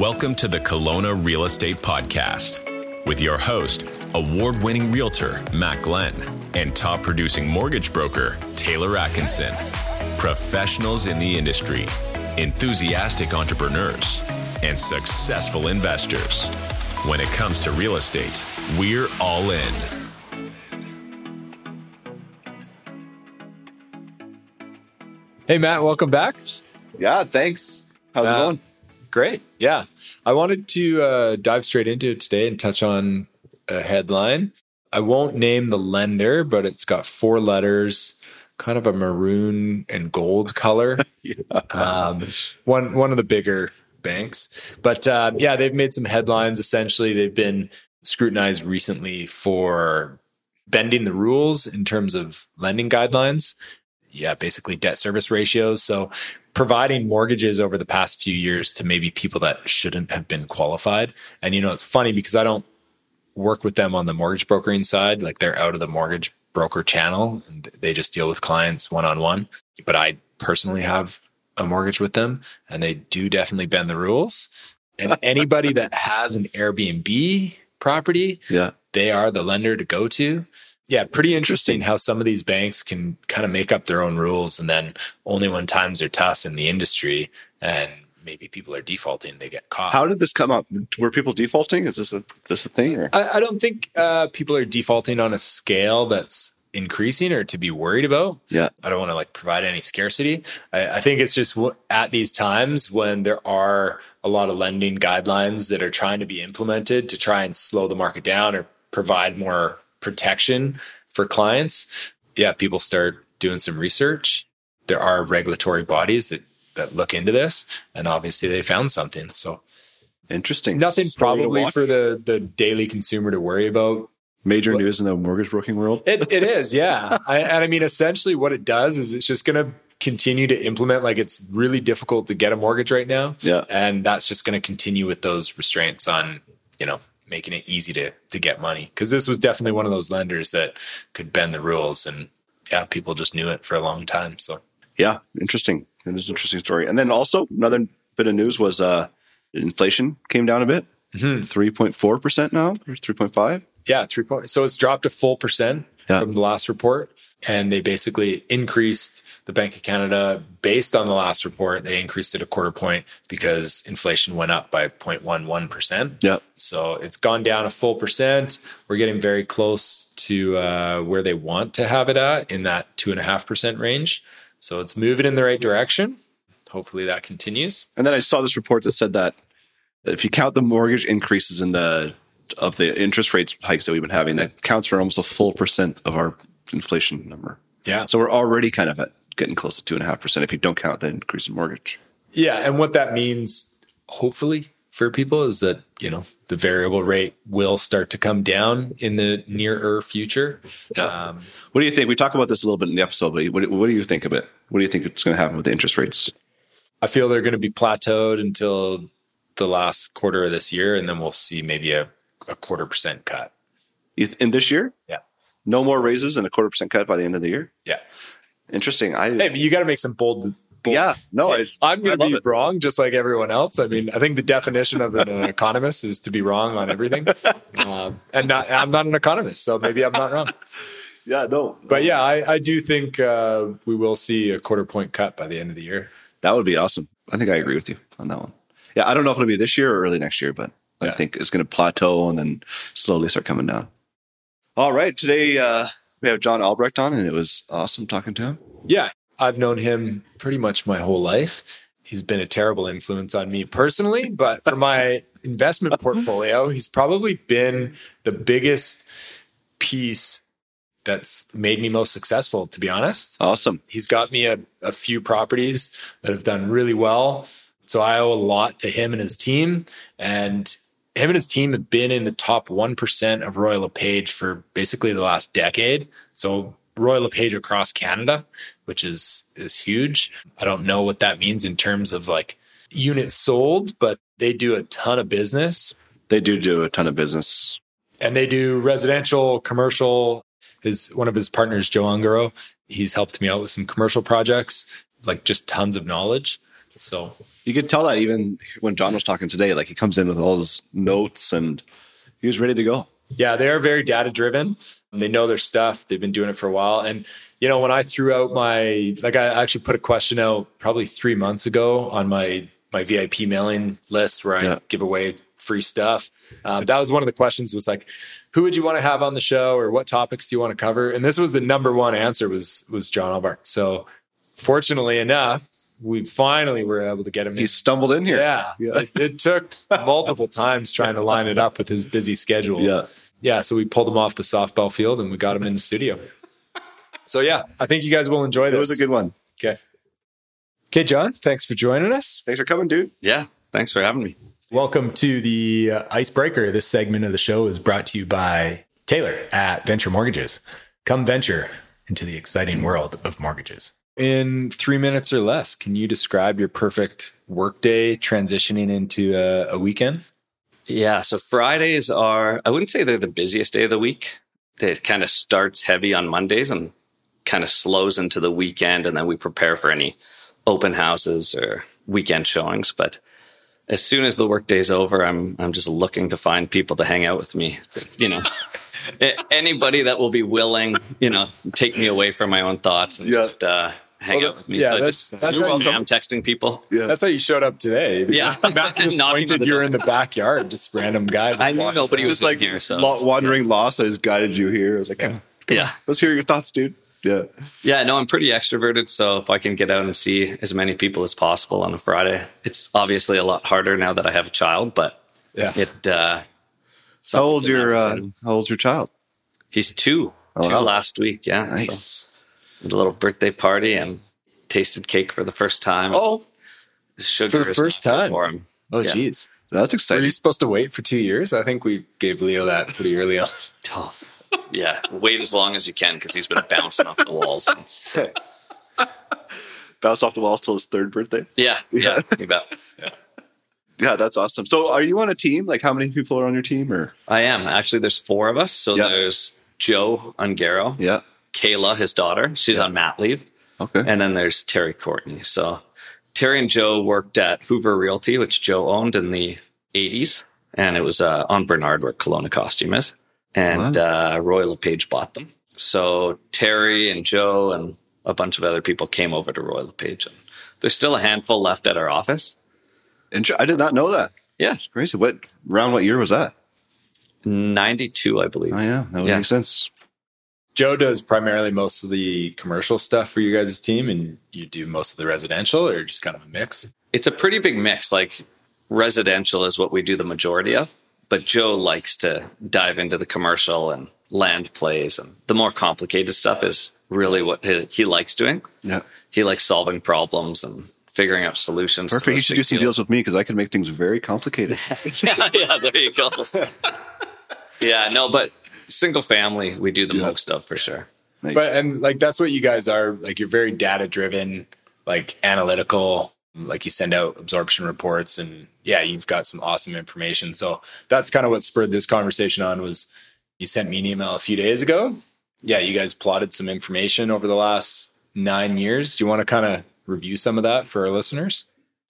Welcome to the Kelowna Real Estate Podcast with your host, award winning realtor Matt Glen, and top producing mortgage broker Taylor Atkinson. Professionals in the industry, enthusiastic entrepreneurs, and successful investors. When it comes to real estate, we're all in. Hey, Matt, welcome back. Yeah, thanks. How's Uh, it going? Great. Yeah. I wanted to uh, dive straight into it today and touch on a headline. I won't name the lender, but it's got four letters, kind of a maroon and gold color. um, one one of the bigger banks. But um, yeah, they've made some headlines. Essentially, they've been scrutinized recently for bending the rules in terms of lending guidelines. Yeah, basically debt service ratios. So providing mortgages over the past few years to maybe people that shouldn't have been qualified. And you know, it's funny because I don't work with them on the mortgage brokering side. Like they're out of the mortgage broker channel and they just deal with clients one on one. But I personally mm-hmm. have a mortgage with them and they do definitely bend the rules. And anybody that has an Airbnb property, Yeah. they are the lender to go to. Yeah, pretty interesting how some of these banks can kind of make up their own rules and then only when times are tough in the industry and maybe people are defaulting, they get caught. How did this come up? Were people defaulting? Is this a this a thing? I, I don't think uh, people are defaulting on a scale that's increasing or to be worried about. Yeah. I don't want to like provide any scarcity. I, I think it's just w- at these times when there are a lot of lending guidelines that are trying to be implemented to try and slow the market down or provide more protection for clients. Yeah, people start doing some research. There are regulatory bodies that that look into this, and obviously they found something. So Interesting. nothing Story probably for the the daily consumer to worry about major news in the mortgage broking world. it, it is, yeah. I, and I mean, essentially, what it does is it's just going to continue to implement. Like, it's really difficult to get a mortgage right now, Yeah. and that's just going to continue with those restraints on, you know, making it easy to to get money. Because this was definitely one of those lenders that could bend the rules, and yeah, people just knew it for a long time. So Yeah, interesting. It is an interesting story. And then also another bit of news was uh inflation came down a bit. Mhm. Three point four percent now, or three point five. yeah, three point. So it's dropped a full percent Yeah. from the last report, and they basically increased the Bank of Canada based on the last report. They increased it a quarter point because inflation went up by 0.11 percent. Yeah. So it's gone down a full percent. We're getting very close to uh, where they want to have it at in that two and a half percent range. So it's moving in the right direction. Hopefully that continues. And then I saw this report that said that if you count the mortgage increases in the of the interest rates hikes that we've been having, that counts for almost a full percent of our inflation number. Yeah. So we're already kind of at getting close to two and a half percent if you don't count the increase in mortgage. Yeah, and what that means, hopefully, for people is that you know the variable rate will start to come down in the nearer future. Um, What do you think? We talk about this a little bit in the episode, but what, what do you think of it? What do you think it's going to happen with the interest rates? I feel they're going to be plateaued until the last quarter of this year, and then we'll see maybe a, a quarter percent cut. In this year, Yeah, no more raises and a quarter percent cut by the end of the year. yeah. Interesting. I Hey, but you got to make some bold. bold yeah, no, I, I'm going to be it. wrong, just like everyone else. I mean, I think the definition of an, economist is to be wrong on everything, um, and not, I'm not an economist, so maybe I'm not wrong. yeah, no, But yeah, I, I do think uh, we will see a quarter point cut by the end of the year. that would be awesome. I think I agree with you on that one. Yeah, I don't know if it'll be this year or early next year, but I think it's going to plateau and then slowly start coming down. All right, today uh, we have Jon Albrecht on, and it was awesome talking to him. Yeah, I've known him pretty much my whole life. He's been a terrible influence on me personally, but for my investment portfolio, he's probably been the biggest piece that's made me most successful, to be honest. Awesome. He's got me a, a few properties that have done really well. So I owe a lot to him and his team. And him and his team have been in the top 1% of Royal LePage for basically the last decade. So Royal LePage across Canada, which is is huge. I don't know what that means in terms of like units sold, but they do a ton of business They do do a ton of business. and they do residential, commercial. His one of his partners, Joe Ungaro, he's helped me out with some commercial projects, like just tons of knowledge. So You could tell that even when Jon was talking today, like he comes in with all his notes and he was ready to go. Yeah, they are very data driven. They know their stuff. They've been doing it for a while. And, you know, when I threw out my, like, I actually put a question out probably three months ago on my, my VIP mailing list where I Yeah. give away free stuff. Um, that was one of the questions was like, who would you want to have on the show or what topics do you want to cover? And this was the number one answer was, was Jon Albrecht. So fortunately enough, we finally were able to get him. He in. stumbled in here. Yeah. It, it took multiple times trying to line it up with his busy schedule Yeah. yeah, so we pulled him off the softball field and we got him in the studio. So yeah, I think you guys will enjoy this. It was a good one. okay. Okay, Jon, thanks for joining us. Thanks for coming, dude. Yeah. Thanks for having me. Welcome to the uh, icebreaker. This segment of the show is brought to you by Taylor at Venture Mortgages. Come venture into the exciting world of mortgages. In three minutes or less, can you describe your perfect workday transitioning into a, a weekend? Yeah. So Fridays are, I wouldn't say they're the busiest day of the week. It kind of starts heavy on Mondays and kind of slows into the weekend. And then we prepare for any open houses or weekend showings. But as soon as the workday's over, I'm, I'm just looking to find people to hang out with me. You know, anybody that will be willing, you know, take me away from my own thoughts and Yeah. just, uh, hang Well, out with me. yeah, so I that's- just that's super how you- spam texting people. Yeah. That's how you showed up today. Yeah. Matt just Knocking on pointed you're in the backyard, just random guy. just I knew walks nobody in. was Just like here. So lo- wandering lost that has guided you here. I was like, come, come Yeah. on, let's hear your thoughts, dude. Yeah. Yeah, no, I'm pretty extroverted. So if I can get out and see as many people as possible on a Friday, it's obviously a lot harder now that I have a child, but Yeah. it, uh, How old's your uh, How old's your child? he's two, Oh, two wow. last week. Yeah. So Nice. a little birthday party and tasted cake for the first time. Oh, Sugar For the first not time? for him. Oh, Yeah. geez. that's Were exciting. you supposed to wait for two years? I think we gave Leo that pretty early on. Oh, yeah. Wait as long as you can because he's been bouncing off the walls. since- Bounce off the walls till his third birthday. Yeah. Yeah. You bet. Yeah, that's awesome. So, are you on a team? Like, how many people are on your team? Or I am. Actually, there's four of us. So Yeah. there's Joe Ungaro, yeah, Kayla, his daughter. She's on mat leave. okay, And then there's Terry Courtney. So Terry and Joe worked at Hoover Realty, which Joe owned in the 80s. And it was uh, on Bernard where Kelowna Costume is. And uh, Royal LePage bought them. So Terry and Joe and a bunch of other people came over to Royal LePage. And there's still a handful left at our office. Inter- I did not know that. Yeah. Crazy. What round? What year was that? 92, I believe. Oh yeah, that would Yeah. make sense. Joe does primarily most of the commercial stuff for you guys' team, and you do most of the residential, or just kind of a mix. it's a pretty big mix. Like residential is what we do the majority of, but Joe likes to dive into the commercial and land plays, and the more complicated stuff is really what he, he likes doing. Yeah, He likes solving problems and figuring out solutions. perfect. You should do some deals with me because I can make things very complicated. yeah, yeah, there you go. yeah, no, but single family we do the Yeah. most of for sure. Nice. But and like that's what you guys are. Like you're very data driven, like analytical. Like you send out absorption reports, and yeah, you've got some awesome information. So that's kind of what spurred this conversation on. Was you sent me an email a few days ago? Yeah, you guys plotted some information over the last nine years. Do you want to kind of review some of that for our listeners?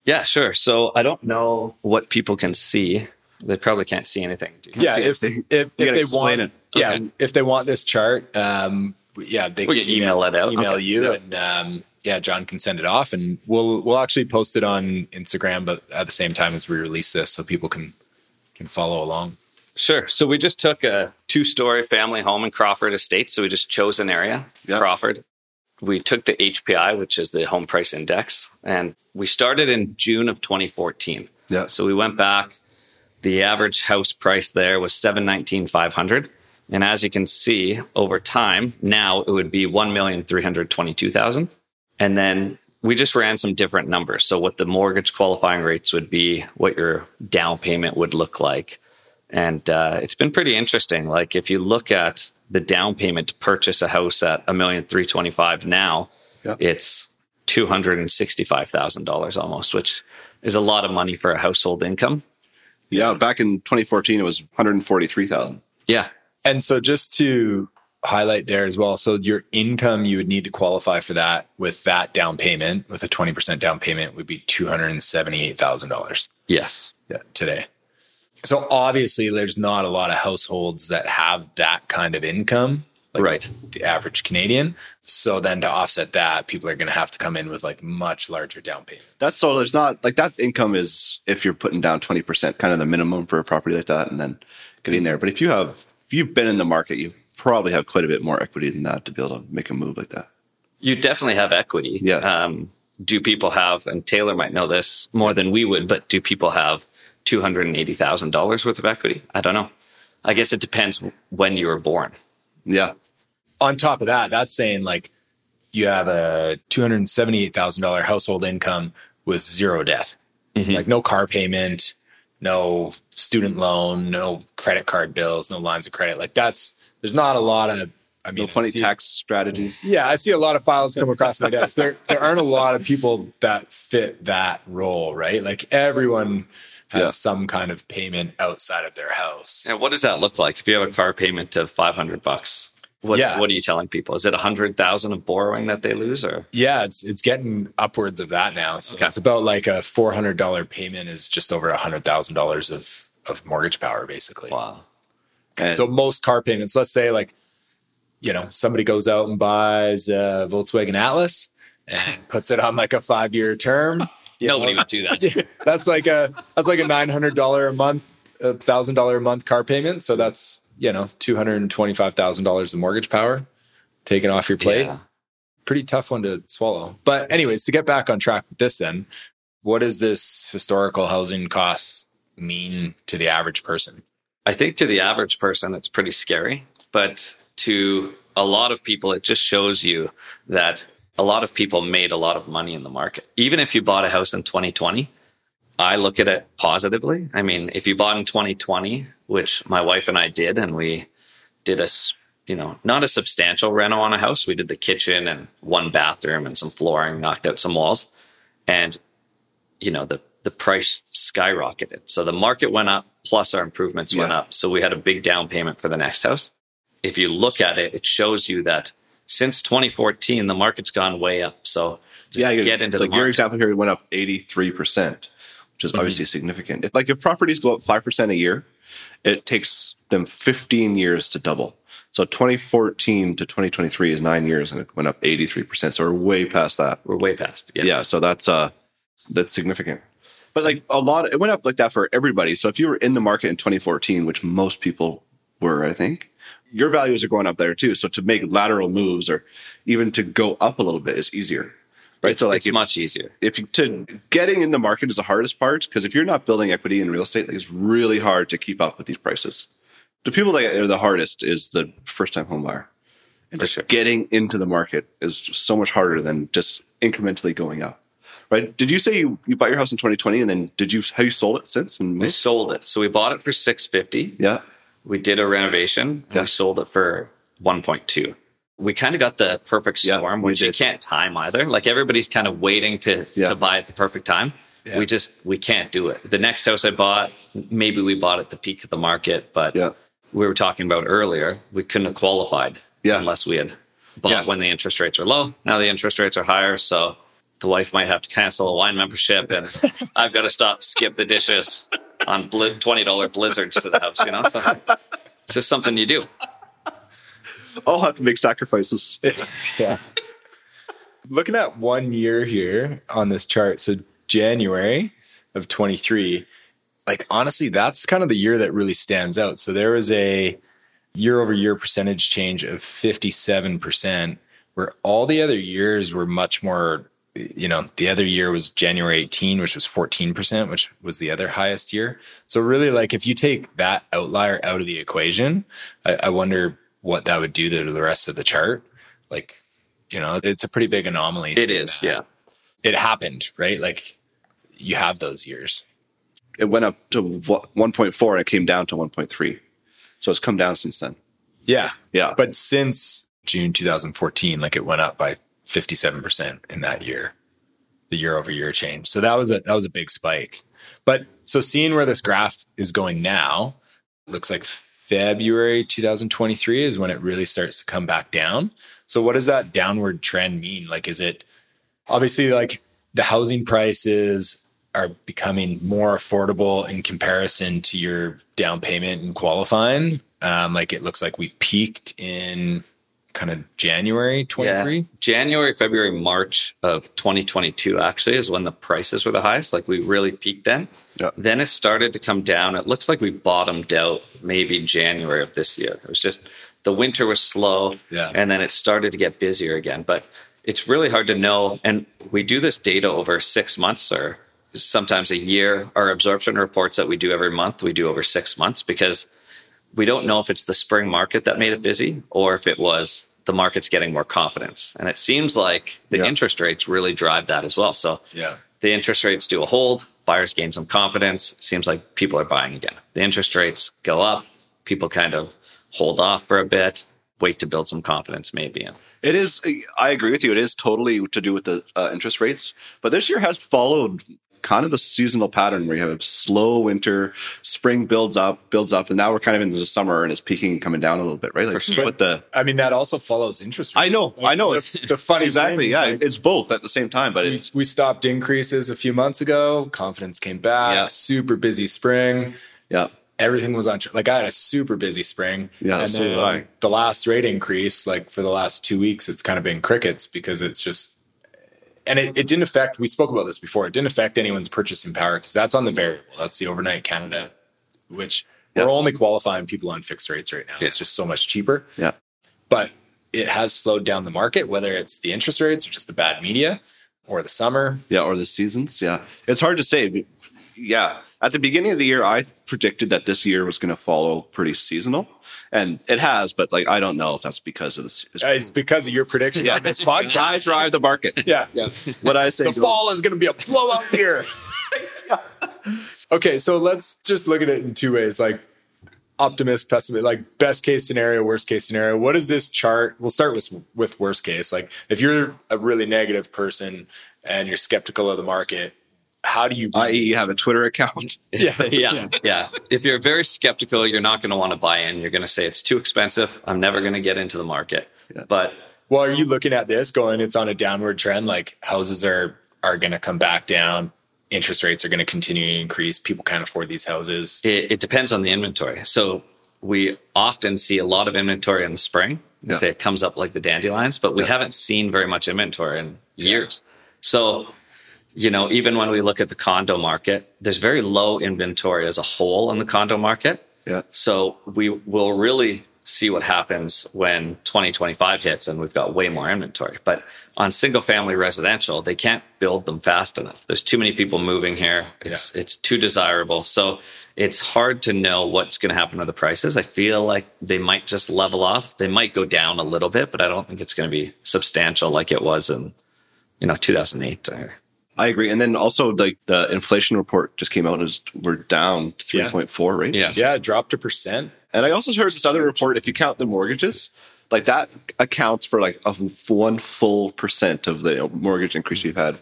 Yeah, sure. So I don't know what people can see. They probably can't see anything. yeah see if it. if, if gotta they want it. yeah Okay. if they want this chart um yeah they We can email it out. email Okay. you Yeah. and um yeah jon can send it off and we'll we'll actually post it on instagram but at the same time as we release this so people can can follow along Sure. So we just took a two story family home in Crawford Estate. So we just chose an area, Yeah. Crawford. We took the HPI, which is the home price index, and we started in June of 2014. Yeah. So we went back. The average house price there was 719,500. And as you can see, over time, now it would be 1,322,000. And then we just ran some different numbers. So what the mortgage qualifying rates would be, what your down payment would look like. And uh, it's been pretty interesting. Like if you look at the down payment to purchase a house at a million three twenty five now, Yeah. it's two hundred and sixty five thousand dollars almost, which is a lot of money for a household income. yeah, back in 2014, it was 143,000. Yeah, and so just to highlight there as well. So your income, you would need to qualify for that with that down payment, with a 20% down payment would be $278,000 Yes. yeah, today. So obviously there's not a lot of households that have that kind of income, like right. the average Canadian. So then to offset that, people are going to have to come in with like much larger down payments. That's so there's not like that income is if you're putting down 20%, kind of the minimum for a property like that and then getting there. But if you have, if you've been in the market, you probably have quite a bit more equity than that to be able to make a move like that. You definitely have equity. Yeah. Um, do people have, and Taylor might know this more than we would, but do people have $280,000 worth of equity? I don't know. I guess it depends when you were born. Yeah. on top of that, that's saying like you have a two hundred seventy eight thousand dollar household income with zero debt, mm-hmm. like no car payment, no student loan, no credit card bills, no lines of credit. Like that's there's not a lot of. I mean, No funny I see- tax strategies. Yeah, I see a lot of files come across my desk. There, there aren't a lot of people that fit that role, right? Like everyone has Yeah. some kind of payment outside of their house. And what does that look like? If you have a car payment of 500 bucks, what, Yeah. what are you telling people? Is it 100,000 of borrowing that they lose or? Yeah, it's it's getting upwards of that now. So Okay. it's about like a four hundred dollar payment is just over a hundred thousand dollars of of mortgage power, basically. Wow. And So most car payments, let's say like, you know, somebody goes out and buys a Volkswagen Atlas and puts it on like a five year term. You Nobody would do that. that's like a that's like a nine hundred dollar a month, a thousand dollar a month car payment. So that's you know two hundred and twenty five thousand dollars of mortgage power taken off your plate. Yeah. Pretty tough one to swallow. But anyways, to get back on track with this, then what does this historical housing costs mean to the average person? I think to the average person, it's pretty scary, but to a lot of people, it just shows you that a lot of people made a lot of money in the market. Even if you bought a house in 2020, I look at it positively. I mean, if you bought in 2020, which my wife and I did, and we did a, you know, not a substantial reno on a house. We did the kitchen and one bathroom and some flooring, knocked out some walls. And, you know, the, the price skyrocketed. So the market went up plus our improvements went up. So we had a big down payment for the next house. If you look at it, it shows you that since 2014, the market's gone way up. So just yeah, get into like the your example here went up 83%, which is obviously significant. If, like if properties go up 5% a year, it takes them 15 years to double. So 2014 to 2023 is nine years and it went up 83%. So we're way past that. We're way past. Yeah. so that's, uh, that's significant. But like a lot, it went up like that for everybody. So if you were in the market in 2014, which most people were, I think, your values are going up there too. So to make lateral moves or even to go up a little bit is easier. Right. It's, so like it's if- much easier. if you to getting in the market is the hardest part because if you're not building equity in real estate, like, it's really hard to keep up with these prices. The people that are the hardest is the first time home buyer. And For just sure. getting into the market is so much harder than just incrementally going up. Right? Did you say you, you bought your house in 2020 and then did you have you sold it since and We sold it. So we bought it for 650. Yeah. We did a renovation and Yeah. we sold it for 1.2. We kind of got the perfect storm, we which you can't time either. Like everybody's kind of waiting to, Yeah. to buy at the perfect time. Yeah. We just, we can't do it. The next house I bought, maybe we bought at the peak of the market, but Yeah. we were talking about earlier, we couldn't have qualified Yeah. unless we had bought Yeah. when the interest rates were low. Now the interest rates are higher. So the wife might have to cancel a wine membership and I've got to stop, skip the dishes on bli- $20 blizzards to the house, you know? So it's just something you do. I'll have to make sacrifices. yeah. Looking at one year here on this chart, so January of 23, like honestly, that's kind of the year that really stands out. So there was a year over year percentage change of 57%, where all the other years were much more, you know, the other year was January 18, which was 14%, which was the other highest year. So really, like if you take that outlier out of the equation, I, I wonder what that would do to the rest of the chart. Like, you know, it's a pretty big anomaly. It is, that. yeah. It happened, right? Like you have those years. It went up to 1.4 and it came down to 1.3. So it's come down since then. Yeah. Yeah. But since June 2014, like it went up by 57% in that year, the year over year change. So that was a, that was a big spike. But so seeing where this graph is going now, looks like February 2023 is when it really starts to come back down. So what does that downward trend mean? Like, is it obviously like the housing prices are becoming more affordable in comparison to your down payment and qualifying? Um, like it looks like we peaked in kind of January 23. Yeah. January, February, March of 2022 actually is when the prices were the highest. Like we really peaked then. Yeah. Then it started to come down. It looks like we bottomed out maybe January of this year. It was just the winter was slow Yeah. and then it started to get busier again. But it's really hard to know. And we do this data over six months or sometimes a year. Our absorption reports that we do every month, we do over six months because we don't know if it's the spring market that made it busy or if it was the market's getting more confidence. And it seems like the Yeah. interest rates really drive that as well. So Yeah. the interest rates do a hold, buyers gain some confidence. It seems like people are buying again. The interest rates go up, people kind of hold off for a bit, wait to build some confidence maybe. It is. I agree with you. It is totally to do with the uh, interest rates. But this year has followed kind of the seasonal pattern where you have a slow winter, spring builds up, builds up, and now we're kind of into the summer and it's peaking and coming down a little bit, right? Like, For sure. But the I mean, that also follows interest rates. I know, I know. It's the funny exactly. Yeah, like, it's both at the same time. But we, it's we stopped increases a few months ago. Confidence came back. Yeah. Super busy spring. yeah, Everything was on. tr- Like I had a super busy spring. Yeah, and so then did I. the last rate increase, like for the last two weeks, it's kind of been crickets because it's just. And it, it didn't affect. We spoke about this before. It didn't affect anyone's purchasing power because that's on the variable. That's the overnight Canada, which Yeah. we're only qualifying people on fixed rates right now. It's just so much cheaper. yeah. but it has slowed down the market, whether it's the interest rates or just the bad media or the summer. Yeah, or the seasons. Yeah, it's hard to say. Yeah, at the beginning of the year, I predicted that this year was going to follow pretty seasonal, and it has. But like, I don't know if that's because of this. Uh, It's because of your prediction yeah, on this podcast. I drive the market. Yeah. yeah. What I say, The fall is going to be a blowout year. Okay, so let's just look at it in two ways like optimist, pessimist, like best case scenario, worst case scenario. What is this chart? We'll start with with worst case. Like if you're a really negative person and you're skeptical of the market, how do you i.e., you have a Twitter account. Yeah. yeah, yeah. If you're very skeptical, you're not going to want to buy in. You're going to say it's too expensive. I'm never going to get into the market. Yeah. But Well, are you looking at this going it's on a downward trend like houses are are going to come back down, interest rates are going to continue to increase, people can't afford these houses. it, it depends on the inventory. So we often see a lot of inventory in the spring. We Yeah. say it comes up like the dandelions, but we haven't seen very much inventory in years. So, you know, even when we look at the condo market, there's very low inventory as a whole in the condo market. Yeah, So we will really see what happens when 2025 hits and we've got way more inventory. But on single family residential, they can't build them fast enough. There's too many people moving here. It's it's too desirable. So it's hard to know what's going to happen with the prices. I feel like they might just level off. They might go down a little bit, but I don't think it's going to be substantial like it was in you know 2008 or I agree. And then also, like the inflation report just came out and we're down three point four, right? yeah. Yeah, it dropped a percent. And I also heard this other report. If you count the mortgages, like that accounts for like a one full percent of the mortgage increase we've had.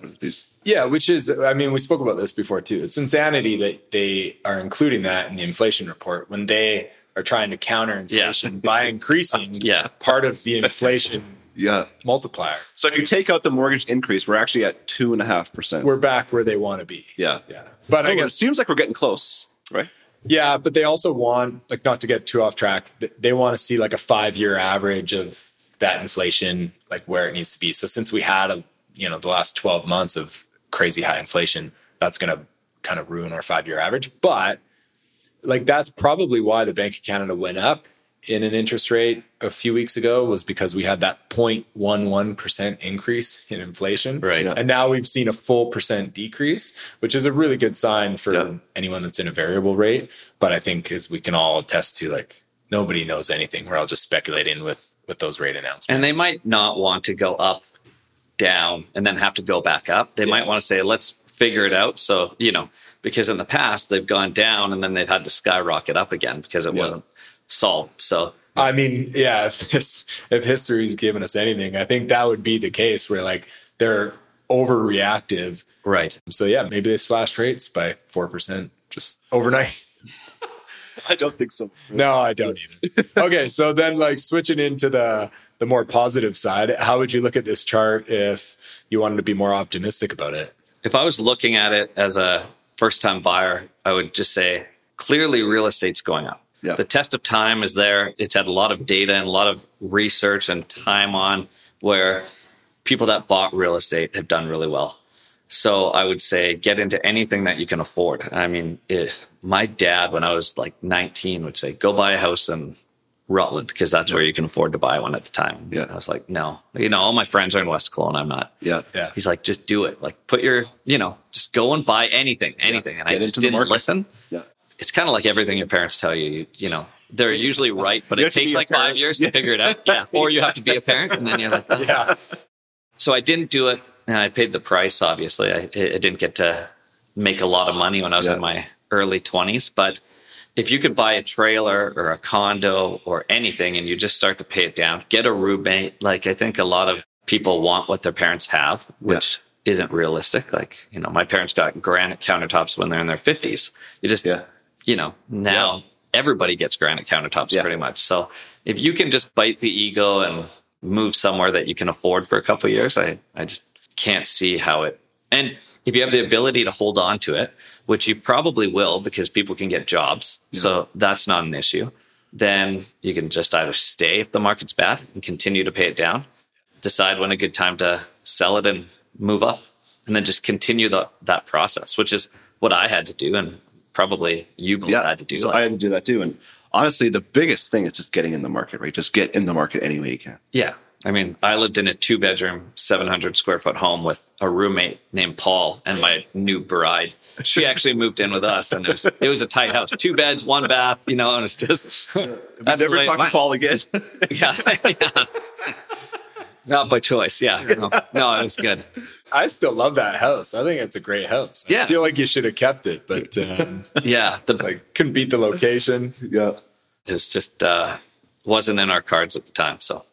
Yeah, which is, I mean, we spoke about this before too. It's insanity that they are including that in the inflation report when they are trying to counter inflation by increasing Yeah. part of the inflation yeah. multiplier. So if you take out the mortgage increase, we're actually at two and a half percent. We're back where they want to be. Yeah. Yeah. But So I it seems like we're getting close, right? yeah, but they also want, like, not to get too off track, they want to see like a five year average of that inflation, like where it needs to be. So since we had a, you know, the last 12 months of crazy high inflation, that's going to kind of ruin our five year average. But like that's probably why the Bank of Canada went up in an interest rate a few weeks ago was because we had that 0.11% increase in inflation. Right. Yeah. And now we've seen a full percent decrease, which is a really good sign for Yeah. anyone that's in a variable rate. But I think as we can all attest to, like nobody knows anything. We're all just speculating with with those rate announcements. And they might not want to go up, down, and then have to go back up. They might want to say, let's figure it out. So, you know, because in the past they've gone down and then they've had to skyrocket up again because it Yeah. wasn't solved. So, I mean, yeah, if, this, if history's given us anything, I think that would be the case where like they're overreactive. right. So yeah, maybe they slashed rates by 4% just overnight. I don't think so. No, I don't either. okay, so then like switching into the the more positive side, how would you look at this chart if you wanted to be more optimistic about it? If I was looking at it as a first time buyer, I would just say clearly real estate's going up. Yeah. The test of time is there. It's had a lot of data and a lot of research and time on where people that bought real estate have done really well. So I would say get into anything that you can afford. I mean, it, my dad, when I was like 19, would say, go buy a house in Rutland because that's where you can afford to buy one at the time. Yeah. I was like, no, you know, all my friends are in West Kelowna. I'm not. Yeah. Yeah. He's like, just do it. Like, put your, you know, just go and buy anything, anything. And I just didn't listen. Yeah. It's kind of like everything your parents tell you. You, you know, they're usually right, but it takes like five years to figure it out. Yeah. Or you have to be a parent, and then you're like, oh. Yeah. So I didn't do it, and I paid the price. Obviously, I, I didn't get to make a lot of money when I was Yeah. in my early twenties. But if you could buy a trailer or a condo or anything, and you just start to pay it down, get a roommate. Like I think a lot of people want what their parents have, which isn't realistic. Like you know, my parents got granite countertops when they're in their fifties. You just Yeah. You know, now everybody gets granite countertops Yeah. pretty much. So if you can just bite the ego and move somewhere that you can afford for a couple of years, I, I just can't see how it. And if you have the ability to hold on to it, which you probably will because people can get jobs. So that's not an issue. Then you can just either stay if the market's bad and continue to pay it down, decide when a good time to sell it and move up, and then just continue the, that process, which is what I had to do. And probably you both Yeah. had to do. So like- I had to do that too. And honestly, the biggest thing is just getting in the market, right? Just get in the market any way you can. Yeah. I mean, I lived in a two bedroom, 700 square foot home with a roommate named Paul and my new bride. She actually moved in with us and it was, it was a tight house, two beds, one bath, you know, and it's just, that's Never talk to Paul again. Yeah. yeah. Not by choice. Yeah. No, no, it was good. I still love that house. I think it's a great house. I Yeah. feel like you should have kept it, but um, Yeah. The, like couldn't beat the location. yeah. it was just, uh, wasn't in our cards at the time. So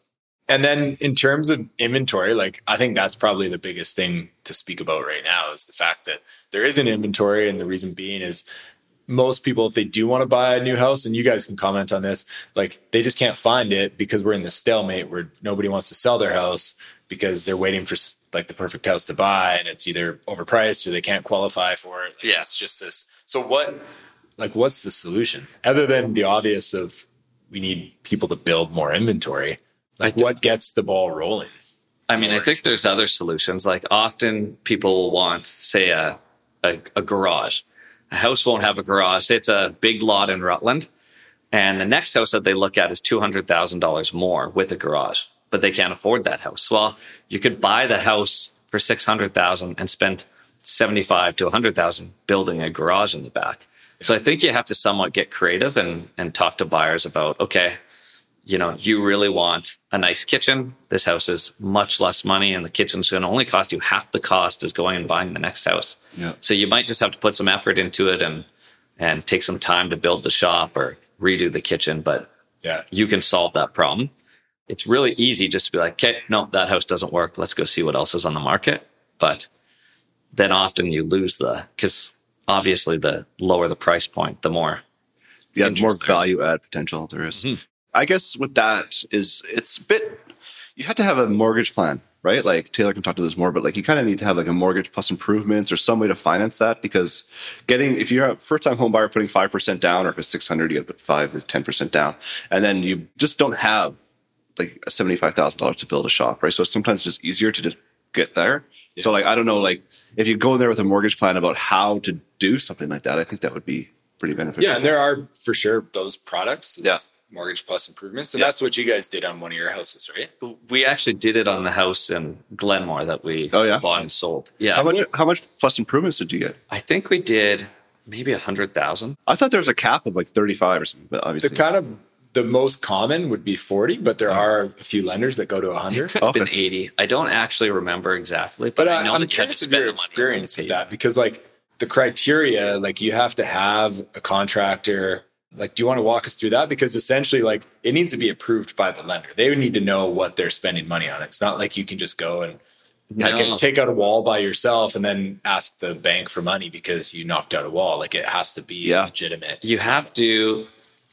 And then in terms of inventory, like I think that's probably the biggest thing to speak about right now is the fact that there is an inventory. And the reason being is most people, if they do want to buy a new house, and you guys can comment on this, like they just can't find it because we're in the stalemate where nobody wants to sell their house because they're waiting for like the perfect house to buy and it's either overpriced or they can't qualify for it. Like, Yeah. It's just this. So what, like, what's the solution other than the obvious of we need people to build more inventory? Like, what gets the ball rolling? I mean, I think there's other solutions. Like often people will want, say, a, a, a garage. A house won't have a garage. It's a big lot in Rutland. And the next house that they look at is $200,000 more with a garage, but they can't afford that house. Well, you could buy the house for 600,000 and spend 75 to 100,000 building a garage in the back. So I think you have to somewhat get creative and, and talk to buyers about, okay, you know, you really want a nice kitchen. This house is much less money, and the kitchen's going to only cost you half the cost as going and buying the next house. Yeah. So you might just have to put some effort into it and and take some time to build the shop or redo the kitchen, but Yeah. you can solve that problem. It's really easy just to be like, okay, no, that house doesn't work. Let's go see what else is on the market. But then often you lose the because obviously the lower the price point, the more Yeah, the more Interest there is. value add potential there is. Mm-hmm. I guess with that is it's a bit you have to have a mortgage plan, right? Like Taylor can talk to this more, but like you kind of need to have like a mortgage plus improvements or some way to finance that because getting if you're a first time home buyer putting five percent down or if it's six hundred, you gotta put five or ten percent down. And then you just don't have like seventy five thousand dollars to build a shop, right? So it's sometimes just easier to just get there. So like I don't know, like if you go there with a mortgage plan about how to do something like that, I think that would be pretty beneficial. Yeah. And there are for sure those products. Yeah. Mortgage plus improvements. And Yeah. that's what you guys did on one of your houses, right? we actually did it on the house in Glenmore that we Oh, yeah? bought and sold. Yeah. How much? How much plus improvements did you get? I think we did maybe a hundred thousand. I thought there was a cap of like thirty-five or something, but The kind of the most common would be 40, but there are a few lenders that go to 100. Could have been 80. I don't actually remember exactly, but, But I I, know I'm that you had to curious of your the experience with that because, like, the criteria, like, you have to have a contractor. Like, do you want to walk us through that? Because essentially, like, it needs to be approved by the lender. They need to know what they're spending money on. It's not like you can just go and like, take out a wall by yourself and then ask the bank for money because you knocked out a wall. Like, it has to be Yeah. legitimate. You have to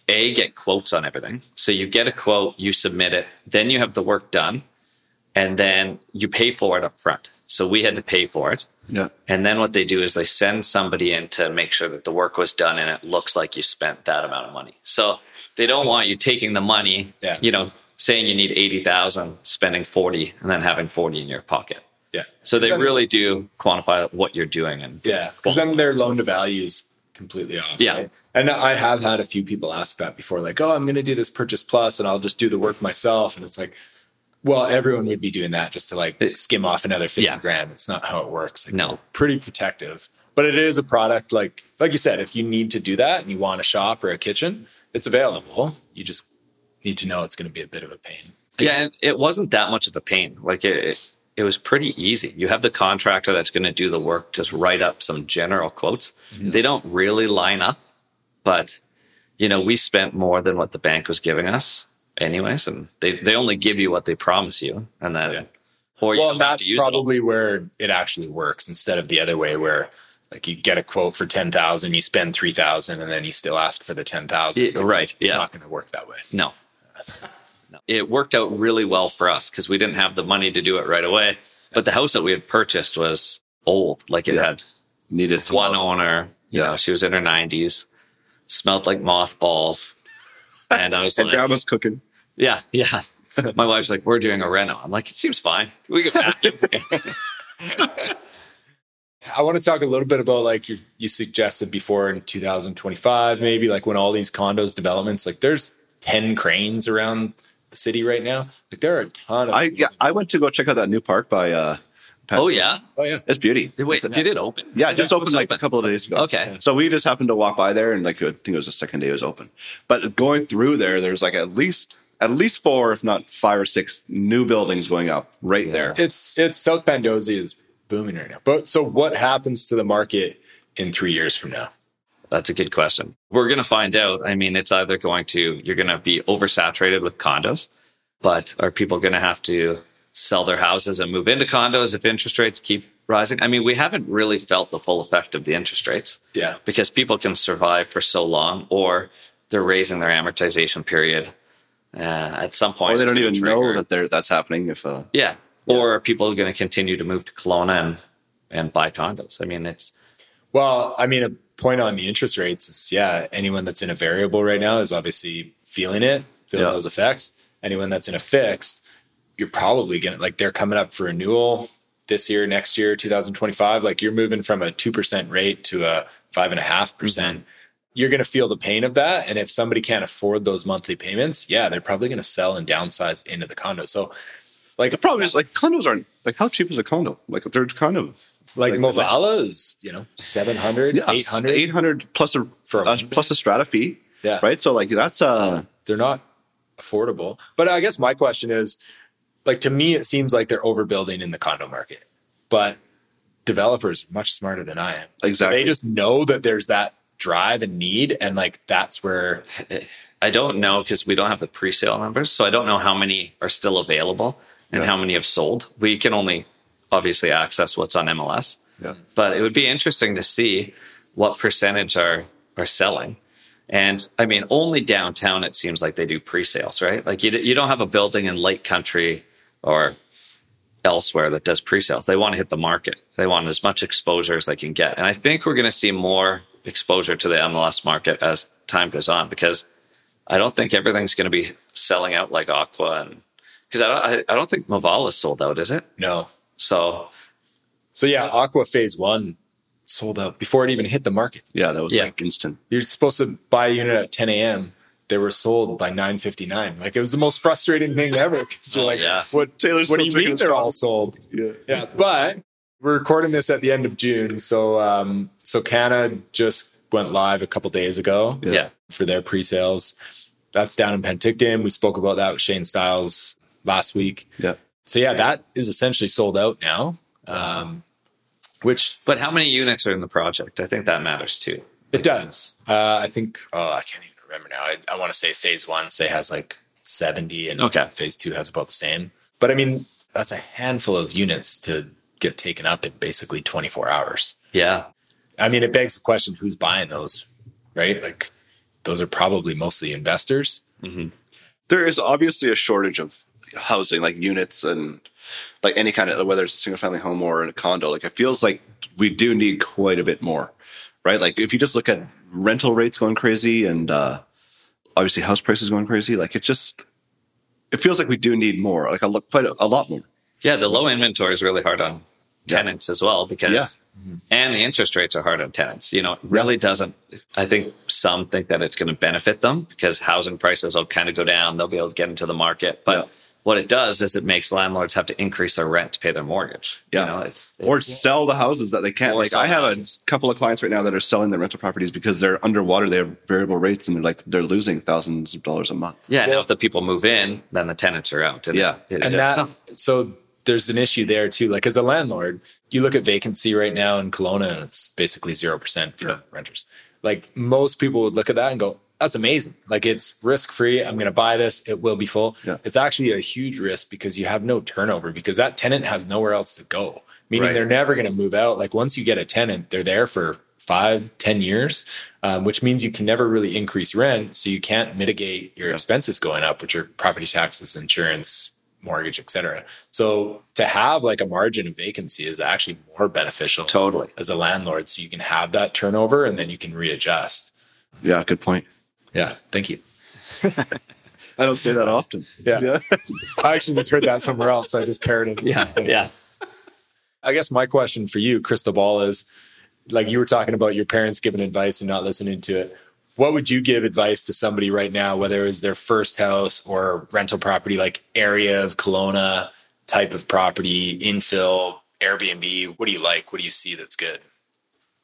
A, get quotes on everything. So you get a quote, you submit it, then you have the work done, and then you pay for it up front. So we had to pay for it. Yeah. And then what they do is they send somebody in to make sure that the work was done and it looks like you spent that amount of money. So they don't want you taking the money, Yeah. you know, saying you need 80,000, spending 40 and then having 40 in your pocket. Yeah. So they Then- really do quantify what you're doing and Yeah, because then their loan to value is completely off. Yeah. right? and I have had a few people ask that before, like, "Oh, I'm going to do this purchase plus, and I'll just do the work myself." And it's like, well, everyone would be doing that just to like It- skim off another fifty Yeah. grand. It's not how it works. Like, No. pretty protective, but it is a product like like you said. If you need to do that and you want a shop or a kitchen, it's available. You just need to know it's going to be a bit of a pain. Yeah, and it wasn't that much of a pain. Like it, it, it was pretty easy. You have the contractor that's going to do the work, just write up some general quotes. Mm-hmm. They don't really line up, but you know, we spent more than what the bank was giving us, anyways, and they they only give you what they promise you, and then Yeah. or well, that's use it probably where it actually works instead of the other way where like you get a quote for 10,000, you spend 3,000 and then you still ask for the 10,000. Yeah, right, It's yeah. not going to work that way. No. no. It worked out really well for us because we didn't have the money to do it right away. But the house that we had purchased was old. Like it Yeah. had Needed one owner. Yeah. know, she was in her 90s, smelled like mothballs. And I was And like, grandma's cooking. Yeah, yeah. My wife's like, we're doing a reno. I'm like, it seems fine. We get back. I want to talk a little bit about like you, you suggested before in 2025, maybe like when all these condos developments, like there's 10 cranes around the city right now. Like there are a ton of. I yeah, I went to go check out that new park by uh Pat- oh, yeah. oh yeah. It's beauty. Wait, It's- did it open? Yeah, it just It opened was like open. a couple of days ago. Okay. So we just happened to walk by there and like I think it was the second day it was open. But going through there, there's like at least at least four, if not five or six new buildings going up right there. It's it's South Pandosy is booming right now. But so what happens to the market in three years from now? That's a good question. We're going to find out. I mean, it's either going to, you're going to be oversaturated with condos, but are people going to have to sell their houses and move into condos if interest rates keep rising? I mean, we haven't really felt the full effect of the interest rates Yeah. because people can survive for so long or they're raising their amortization period. Uh, at some point, Or they don't even know that they're, that's happening. If uh, Yeah. Or are people going to continue to move to Kelowna and, and buy condos? I mean, it's, Well, I mean, a point on the interest rates is yeah, anyone that's in a variable right now is obviously feeling it, feeling Yeah. those effects. Anyone that's in a fixed, you're probably gonna like they're coming up for renewal this year, next year, 2025. Like you're moving from a two percent rate to a five and a half percent. You're gonna feel the pain of that. And if somebody can't afford those monthly payments, yeah, they're probably gonna sell and downsize into the condo. So like the problem is like condos aren't like how cheap is a condo? Like they're kind of like like- Movala is, you know, 700, yeah, 800. 800 plus a, For a uh, plus a strata fee. Yeah. Right. So like that's uh they're not affordable. But I guess my question is like to me it seems like they're overbuilding in the condo market. But developers are much smarter than I am. Exactly. They just know that there's that drive and need and like that's where I don't know because we don't have the pre-sale numbers, so I don't know how many are still available and Yeah. how many have sold. We can only obviously access what's on MLS, yeah. but it would be interesting to see what percentage are are selling. And I mean, only downtown it seems like they do pre-sales, right? Like you you don't have a building in Lake Country or elsewhere that does pre-sales. They want to hit the market. They want as much exposure as they can get. And I think we're going to see more exposure to the MLS market as time goes on because I don't think everything's going to be selling out like Aqua and because I don't, I, I don't think Movala is sold out, is it? no. So So yeah, Aqua Phase One sold out before it even hit the market. Yeah, that was Yeah. like instant. You're supposed to buy a unit at 10 a.m. They were sold by 9:59. Like it was the most frustrating thing ever. 'cause you're Oh, like, yeah. what? Taylor's what do you mean they're all sold? Yeah. yeah but we're recording this at the end of june so um so Canada just went live a couple days ago yeah. for their pre-sales that's down in penticton we spoke about that with shane styles last week Yeah. so yeah that is essentially sold out now um which But how many units are in the project? I think that matters too. it does uh i think oh i can't even remember now i, I want to say phase one say has like 70 and Okay. phase two has about the same but i mean that's a handful of units to get taken up in basically 24 hours Yeah. I mean, it begs the question: Who's buying those? Right? Like, those are probably mostly investors. there is obviously a shortage of housing, like units and like any kind of whether it's a single family home or in a condo. Like it feels like we do need quite a bit more, right? Like if you just look at rental rates going crazy and uh, obviously house prices going crazy, like it just it feels like we do need more, like a lo- quite a, a lot more. Yeah, the low inventory is really hard on tenants as well because Yeah. and the interest rates are hard on tenants. You know, it really doesn't I think some think that it's going to benefit them because housing prices will kind of go down, they'll be able to get into the market. But Yeah. what it does is it makes landlords have to increase their rent to pay their mortgage. Yeah. You know, it's, Or sell the houses that they can't. Like I have houses. a couple of clients right now that are selling their rental properties because they're underwater. They have variable rates and they're like they're losing thousands of dollars a month. yeah, now if the people move in, then the tenants are out. And Yeah. it- and it's that tough. so there's an issue there too. Like as a landlord you look at vacancy right now in Kelowna and it's basically 0% for Yeah. renters. Like most people would look at that and go that's amazing. Like it's risk free i'm going to buy this. It will be full. Yeah. it's actually a huge risk because you have no turnover because that tenant has nowhere else to go meaning Right. they're never going to move out. Like once you get a tenant they're there for five ten years um, which means you can never really increase rent so you can't mitigate your expenses going up which are property taxes insurance mortgage etc so to have like a margin of vacancy is actually more beneficial Totally. as a landlord so you can have that turnover and then you can readjust Yeah, good point. yeah thank you I don't say that often. Yeah. i actually just heard that somewhere else i just parroted Yeah. Yeah. I guess my question for you, Crystal Ball, is like you were talking about your parents giving advice and not listening to it. What would you give advice to somebody right now, whether it was their first house or rental property, like area of Kelowna type of property, infill, Airbnb? What do you like? What do you see that's good?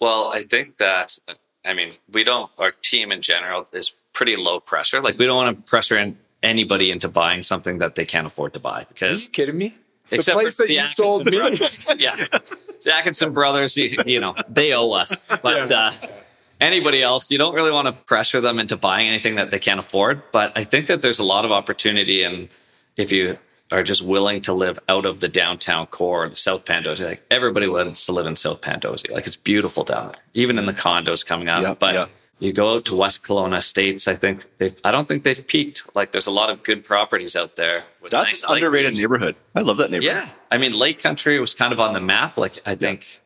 Well, I think that I mean we don't. Our team in general is pretty low pressure. Like we don't want to pressure in anybody into buying something that they can't afford to buy Are you because kidding me? The except place for that the you Atkinson sold me. brothers. yeah, the Atkinson brothers. You, you know they owe us, but uh, anybody else, you don't really want to pressure them into buying anything that they can't afford. But I think that there's a lot of opportunity, and if you are just willing to live out of the downtown core, the South Pandosy, like everybody wants to live in South Pandosy. Like it's beautiful down there, even in the condos coming up. But you go out to West Kelowna Estates, I think they've, I don't think they've peaked. Like there's a lot of good properties out there. with That's nice an underrated neighborhood. I love that neighborhood. Yeah. I mean, Lake Country was kind of on the map. Like, I think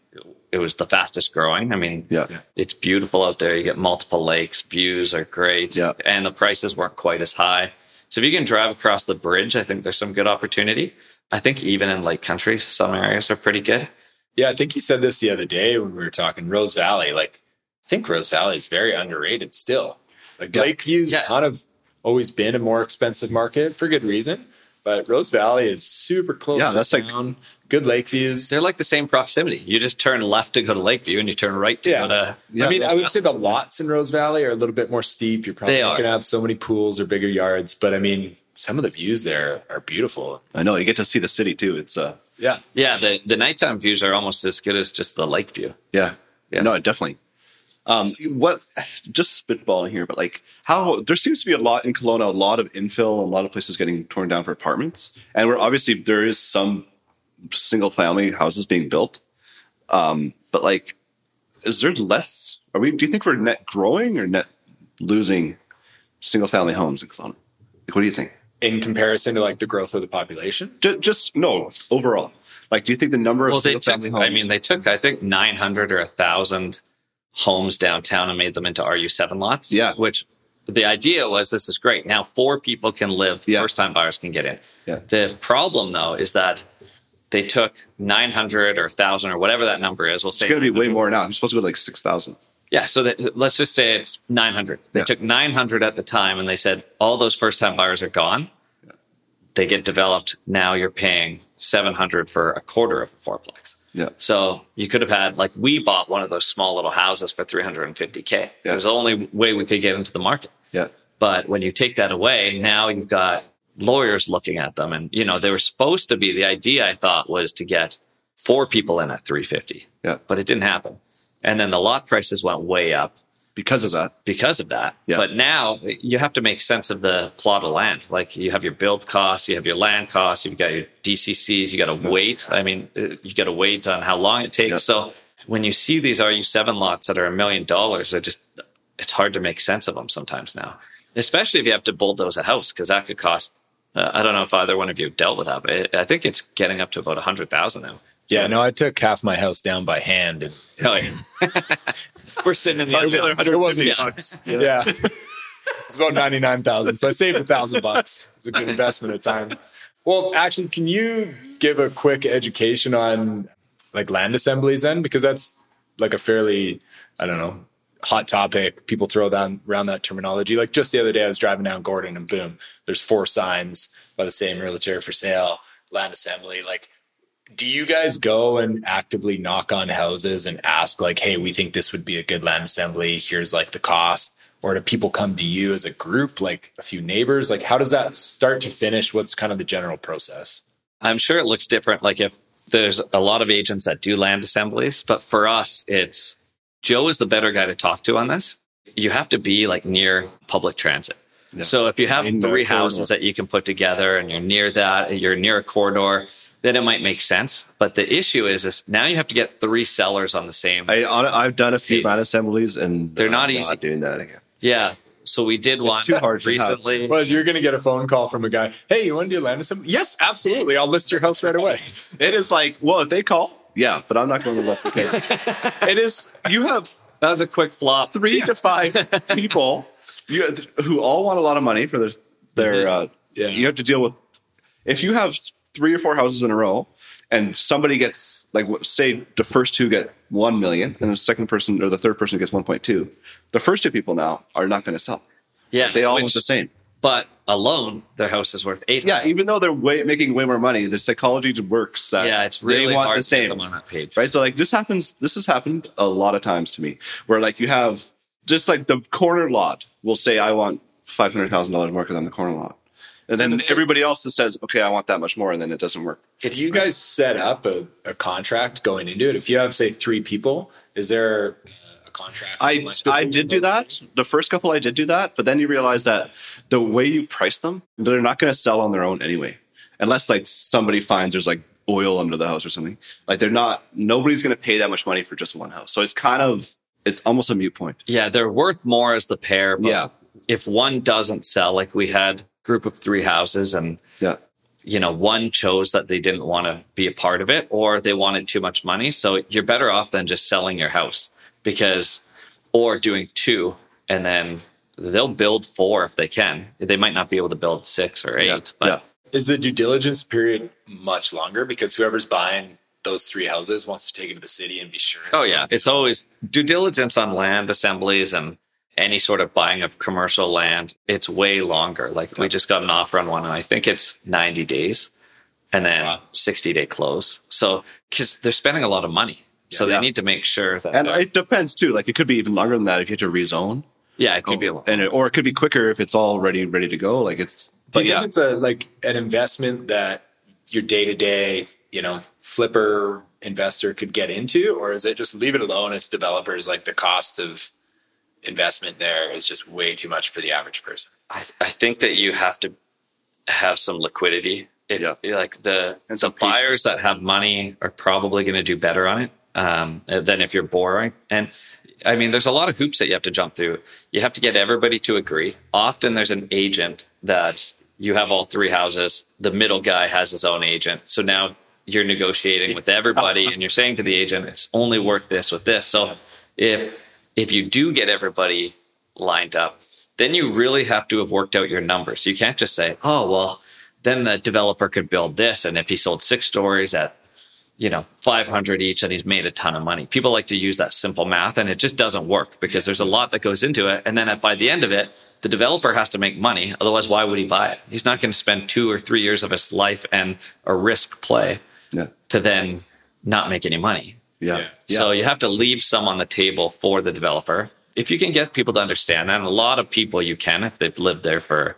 it was the fastest growing. I mean, Yeah. it's beautiful out there. You get multiple lakes, views are great, Yeah. and the prices weren't quite as high. So if you can drive across the bridge, I think there's some good opportunity. I think even in Lake Country, some areas are pretty good. Yeah, I think you said this the other day when we were talking Rose Valley. Like, I think Rose Valley is very underrated still. Like, Yeah. Lakeview's Yeah. kind of always been a more expensive market for good reason, but Rose Valley is super close. Yeah, to that's like- town. Good lake views. They're like the same proximity. You just turn left to go to Lakeview and you turn right to Yeah. go to. Yeah, I mean, I Rose would say the lots in Rose Valley are a little bit more steep. You're probably not going to have so many pools or bigger yards, but I mean, some of the views there are beautiful. I know. You get to see the city too. It's uh, Yeah. Yeah, the, the nighttime views are almost as good as just the lake view. yeah, Yeah. No, definitely. Um, what? Just spitballing here, but like, how there seems to be a lot in Kelowna, a lot of infill, a lot of places getting torn down for apartments, and we're obviously there is some single family houses being built. Um, but like, is there less? Are we? Do you think we're net growing or net losing single family homes in Kelowna? Like, what do you think? In comparison to like the growth of the population. Just, just no overall. Like, do you think the number of Well, they single took, family homes? I mean, they took, I think, 900 or a 1,000 homes downtown and made them into RU7 lots. Yeah. Which the idea was this is great. Now, four people can live, Yeah. first time buyers can get in. Yeah. The problem, though, is that they took 900 or 1,000 or whatever that number is. We'll say it's going to be way more now. I'm supposed to go to like six thousand. Yeah. So that, let's just say it's 900. They Yeah. took 900 at the time and they said all those first time buyers are gone. They get developed. Now you're paying 700 for a quarter of a fourplex. Yeah. So you could have had like we bought one of those small little houses for 350k. Yeah. It was the only way we could get into the market. Yeah. But when you take that away, now you've got lawyers looking at them, and you know they were supposed to be. The idea I thought was to get four people in at 350. Yeah. But it didn't happen, and then the lot prices went way up Because of that. because of that. Yeah. But now you have to make sense of the plot of land. Like you have your build costs, you have your land costs, you've got your DCCs, you got to wait. I mean, uh, you got to wait on how long it takes. Yeah. So when you see these RU7 lots that are a million dollars, they're just, it's hard to make sense of them sometimes now, especially if you have to bulldoze a house because that could cost. Uh, I don't know if either one of you have dealt with that, but it, I think it's getting up to about a hundred thousand now. Yeah, no, I took half my house down by hand, and Oh, yeah. We're sitting in the it wasn't. bucks. Yeah, it's about ninety nine thousand. So I saved a thousand bucks. It's a good investment of time. Well, actually, can you give a quick education on like land assemblies then? Because that's like a fairly, I don't know, hot topic. People throw that around that terminology. Like just the other day, I was driving down Gordon, and boom, there's four signs by the same realtor for sale, land assembly. Like do you guys go and actively knock on houses and ask like hey we think this would be a good land assembly here's like the cost or do people come to you as a group like a few neighbors like how does that start to finish what's kind of the general process I'm sure it looks different. Like if there's a lot of agents that do land assemblies, but for us, it's Joe is the better guy to talk to on this. You have to be like near public transit. So if you have In the three corridor. houses that you can put together and you're near that, you're near a corridor, then it might make sense. But the issue is, is now you have to get three sellers on the same. I, hon- I've done a few It- land assemblies, and They're not I'm easy. doing that again. yeah. So we did one too hard to recently. well you're gonna get a phone call from a guy hey you want to do land assembly yes absolutely i'll list your house right away It is like, well, if they call, yeah, but I'm not going to let because it is. You have That was a quick flop. three to five people you, who all want a lot of money for their their. Uh, Yeah. You have to deal with if you have three or four houses in a row, and somebody gets like say the first two get one million, and the second person or the third person gets one point two. The first two people now are not going to sell. Yeah. They all which- want the same. But alone, their house is worth eight. Yeah, even though they're way, making way more money, the psychology works. That Yeah, it's really they want hard the to get same. them on that page. right? So like this happens. This has happened a lot of times to me, where like you have just like the corner lot will say, "I want five hundred thousand dollars more than the corner lot," and then everybody else just says, "Okay, I want that much more," and then it doesn't work. do you guys set up a, a contract going into it if you have say three people is there a contract I I did do that. The first couple I did do that, but then you realize that the way you price them, they're not going to sell on their own anyway, unless like somebody finds there's like oil under the house or something. Like they're not. Nobody's going to pay that much money for just one house. So it's kind of it's almost a mute point. Yeah, they're worth more as the pair. But Yeah. If one doesn't sell, like we had group of three houses and Yeah. you know, one chose that they didn't want to be a part of it or they wanted too much money. So you're better off than just selling your house because, or doing two and then they'll build four if they can. They might not be able to build six or eight, Yeah. but yeah. is the due diligence period much longer because whoever's buying those three houses wants to take it to the city and be sure Oh yeah, it's always due diligence on land assemblies and any sort of buying of commercial land. It's way longer. Like we just got an offer on one, and I think it's ninety days, and then Wow. sixty day close. So because they're spending a lot of money, so they need to make sure that. And it depends too. Like it could be even longer than that if you have to rezone, yeah, it could be a oh, lot. and it, or it could be quicker if it's all ready ready to go. Like it's. Do But you yeah, think it's a like an investment that your day to day, you know, flipper investor could get into, or is it just leave it alone as developers? Like the cost of investment there is just way too much for the average person. I, th- I think that you have to have some liquidity. If, Yeah. Like the And the some buyers that have money are probably going to do better on it um, than if you're boring. And I mean, there's a lot of hoops that you have to jump through. You have to get everybody to agree. Often there's an agent that you have all three houses. The middle guy has his own agent. So now you're negotiating with everybody and you're saying to the agent, it's only worth this with this. So if if you do get everybody lined up, then you really have to have worked out your numbers. You can't just say, oh, well, then the developer could build this. And if he sold six stories at, you know, 500 each and he's made a ton of money. People like to use that simple math and it just doesn't work because there's a lot that goes into it. And then at, by the end of it, the developer has to make money. Otherwise, why would he buy it? He's not going to spend two or three years of his life and a risk play yeah, to then not make any money. yeah, Yeah. yeah. So you have to leave some on the table for the developer. If you can get people to understand that, and a lot of people you can, if they've lived there for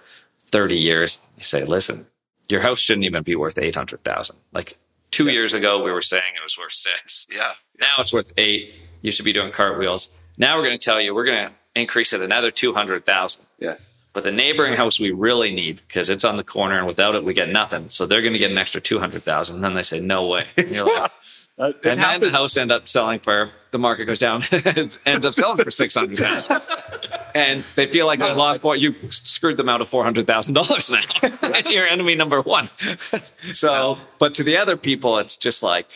30 years, you say, listen, your house shouldn't even be worth 800,000. Like two years ago, we were saying it was worth six. yeah, Now it's worth eight. You should be doing cartwheels. Now we're going to tell you we're going to increase it another 200,000. yeah. But the neighboring house we really need because it's on the corner and without it we get nothing. So they're going to get an extra 200,000. And then they say, no way. And you're like, Uh, and then the house end up selling for the market goes down, it ends up selling for six hundred thousand. and they feel like they've lost point. You screwed them out of four hundred thousand dollars now. and you're enemy number one. so, but to the other people, it's just like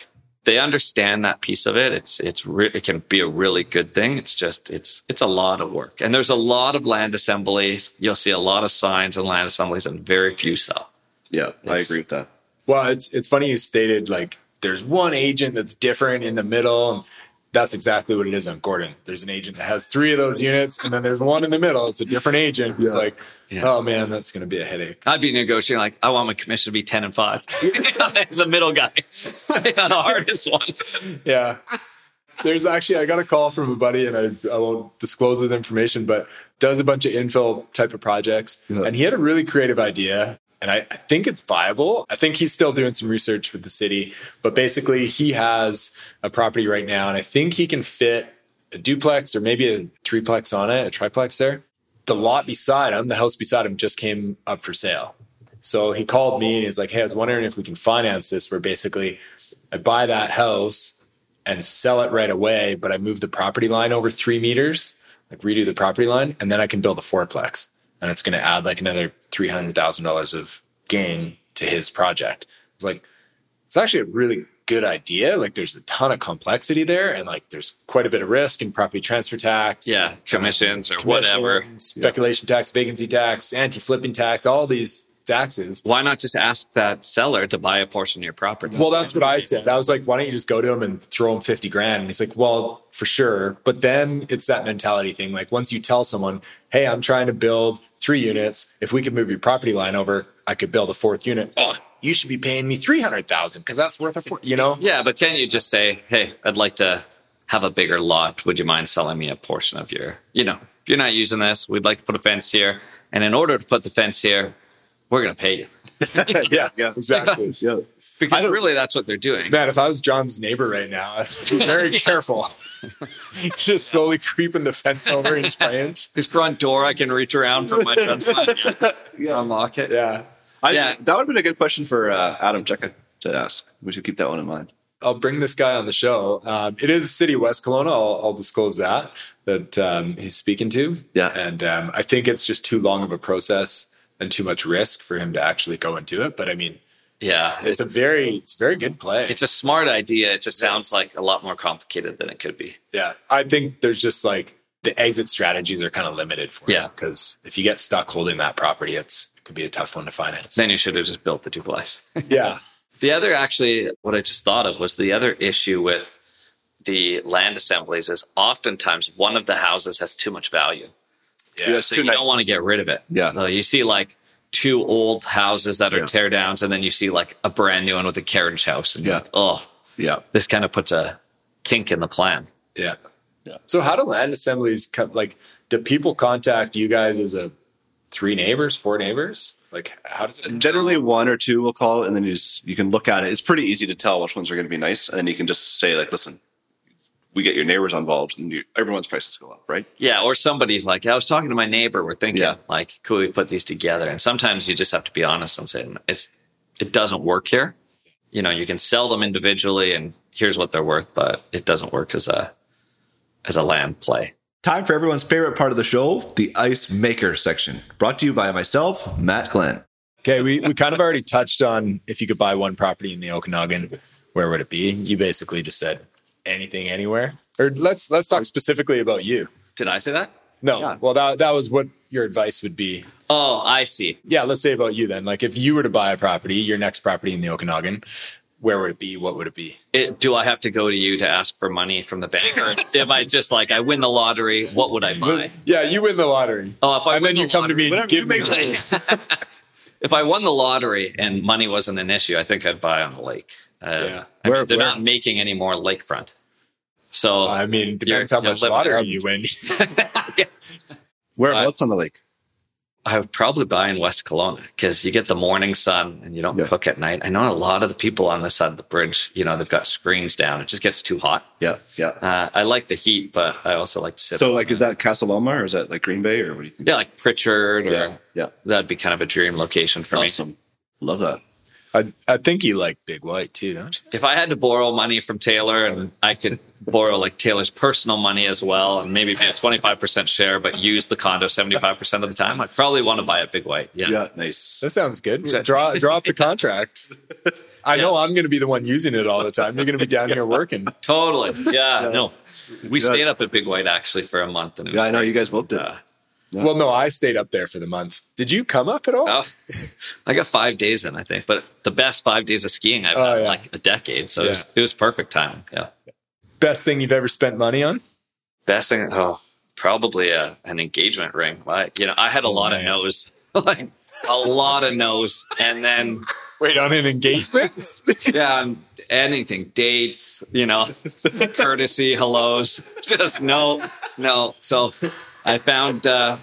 they understand that piece of it. It's it's re- it can be a really good thing. It's just it's it's a lot of work, and there's a lot of land assemblies. You'll see a lot of signs and land assemblies, and very few sell. Yeah, I agree with that. Well, it's it's funny you stated like there's one agent that's different in the middle. And that's exactly what it is on Gordon. There's an agent that has three of those units, and then there's one in the middle. It's a different agent. It's Yeah. like, Yeah. oh man, that's going to be a headache. I'd be negotiating like I want my commission to be ten and five. the middle guy, the hardest one. Yeah. There's actually, I got a call from a buddy, and I, I won't disclose his information, but does a bunch of infill type of projects. Yeah. And he had a really creative idea. And I, I think it's viable. I think he's still doing some research with the city, but basically, he has a property right now, and I think he can fit a duplex or maybe a threeplex on it, a triplex there. The lot beside him, the house beside him, just came up for sale. So he called me and he's like, Hey, I was wondering if we can finance this where basically I buy that house and sell it right away, but I move the property line over three meters, like redo the property line, and then I can build a fourplex. And it's going to add like another $300,000 of gain to his project. It's like, it's actually a really good idea. Like there's a ton of complexity there and like there's quite a bit of risk in property transfer tax. Yeah, commissions or whatever. Speculation tax, vacancy tax, anti-flipping tax, all these taxes. Why not just ask that seller to buy a portion of your property? Well, that's what I said. I was like, why don't you just go to him and throw him 50 grand? And he's like, well, for sure. But then it's that mentality thing. Like once you tell someone, hey, I'm trying to build three units. If we could move your property line over, I could build a fourth unit. Oh, you should be paying me 300,000 because that's worth a four, you know? Yeah, but can you just say, "Hey, I'd like to have a bigger lot. Would you mind selling me a portion of your, you know, if you're not using this, we'd like to put a fence here, and in order to put the fence here, we're going to pay you." yeah, Yeah. exactly. Yeah. Because really that's what they're doing. Man, if I was Jon's neighbor right now, I'd be very careful. Just slowly creeping the fence over inch by inch. His front door I can reach around for my fence line. Yeah. Unlock it. Yeah. I, Yeah. That would have been a good question for uh, Adam Cheka to ask. We should keep that one in mind. I'll bring this guy on the show. Um, it is a city West Kelowna. I'll, I'll disclose that that um, he's speaking to. Yeah. and um, I think it's just too long of a process and too much risk for him to actually go and do it. But I mean, Yeah. it's a very it's a very good play. It's a smart idea. It just sounds Yes. like a lot more complicated than it could be. yeah, I think there's just like the exit strategies are kind of limited for Yeah. because if you get stuck holding that property, it's it could be a tough one to finance. Then you should have just built the duplex. yeah, The other, actually, what I just thought of was the other issue with the land assemblies is oftentimes one of the houses has too much value. Yeah, Yes. So you nice. don't want to get rid of it. Yeah. So you see like two old houses that are Yeah. tear downs, and then you see like a brand new one with a carriage house. And you're Yeah. like, oh, Yeah. this kind of puts a kink in the plan. yeah, Yeah. So how do land assemblies come? Like, do people contact you guys as a three neighbors, four neighbors? Like, how does it? Uh, generally, one or two will call, and then you just you can look at it. It's pretty easy to tell which ones are going to be nice, and then you can just say like, "Listen, we get your neighbors involved, and you, everyone's prices go up, right?" Yeah, or somebody's like, I was talking to my neighbor. We're thinking, Yeah. like, could we put these together? And sometimes you just have to be honest and say, it's it doesn't work here. You know, you can sell them individually, and here's what they're worth, but it doesn't work as a as a land play. Time for everyone's favorite part of the show, the ice maker section. Brought to you by myself, Matt Glen. Okay, we, we kind of already touched on if you could buy one property in the Okanagan, where would it be? You basically just said anything, anywhere. Or let's let's talk specifically about you. Did I say that? No, Yeah. well that that was what your advice would be. Oh, I see. Yeah, let's say about you then. Like if you were to buy a property, your next property in the Okanagan, where would it be? What would it be? It, do I have to go to you to ask for money from the bank, or am I just like I win the lottery? What would I buy? Yeah, you win the lottery. Oh, if I and win then you the come to lottery- me and give you me make If I won the lottery and money wasn't an issue, I think I'd buy on the lake. Uh, Yeah. I Where- mean, they're where- not making any more lakefront. So I mean, depends how much you're you win. Whereabouts on the lake? I would probably buy in West Kelowna because you get the morning sun and you don't Yeah. cook at night. I know a lot of the people on this side of the bridge, you know, they've got screens down. It just gets too hot. Yeah, yeah. Uh, I like the heat, but I also like to sit. So, like, outside. is that Casa Loma or is that like Green Bay or what do you think? yeah, like Pritchard, or Yeah, yeah. that'd be kind of a dream location for me. Awesome. Love that. I, I think you like Big White too, don't you? If I had to borrow money from Taylor and I could borrow like Taylor's personal money as well and maybe pay a 25% share, but use the condo 75% of the time, I'd probably want to buy a big white. Yeah. Yeah, nice. That sounds good. Draw draw up the contract. I know I'm going to be the one using it all the time. You're going to be down here working. Totally. Yeah. No, we stayed up at Big White actually for a month. And it was Yeah, I know great. you guys both did. Uh, Well, no, I stayed up there for the month. Did you come up at all? Oh, I got five days in, I think, but the best five days of skiing I've Oh, had in yeah. like a decade. So it, was, it was perfect timing. Yeah. Best thing you've ever spent money on? Best thing, oh, probably a, an engagement ring. I, you know, I had a lot Nice. of no's, like a lot of no's. And then, Wait, on an engagement? yeah, um, anything, dates, you know, courtesy, hellos, just no, no. So I found, uh,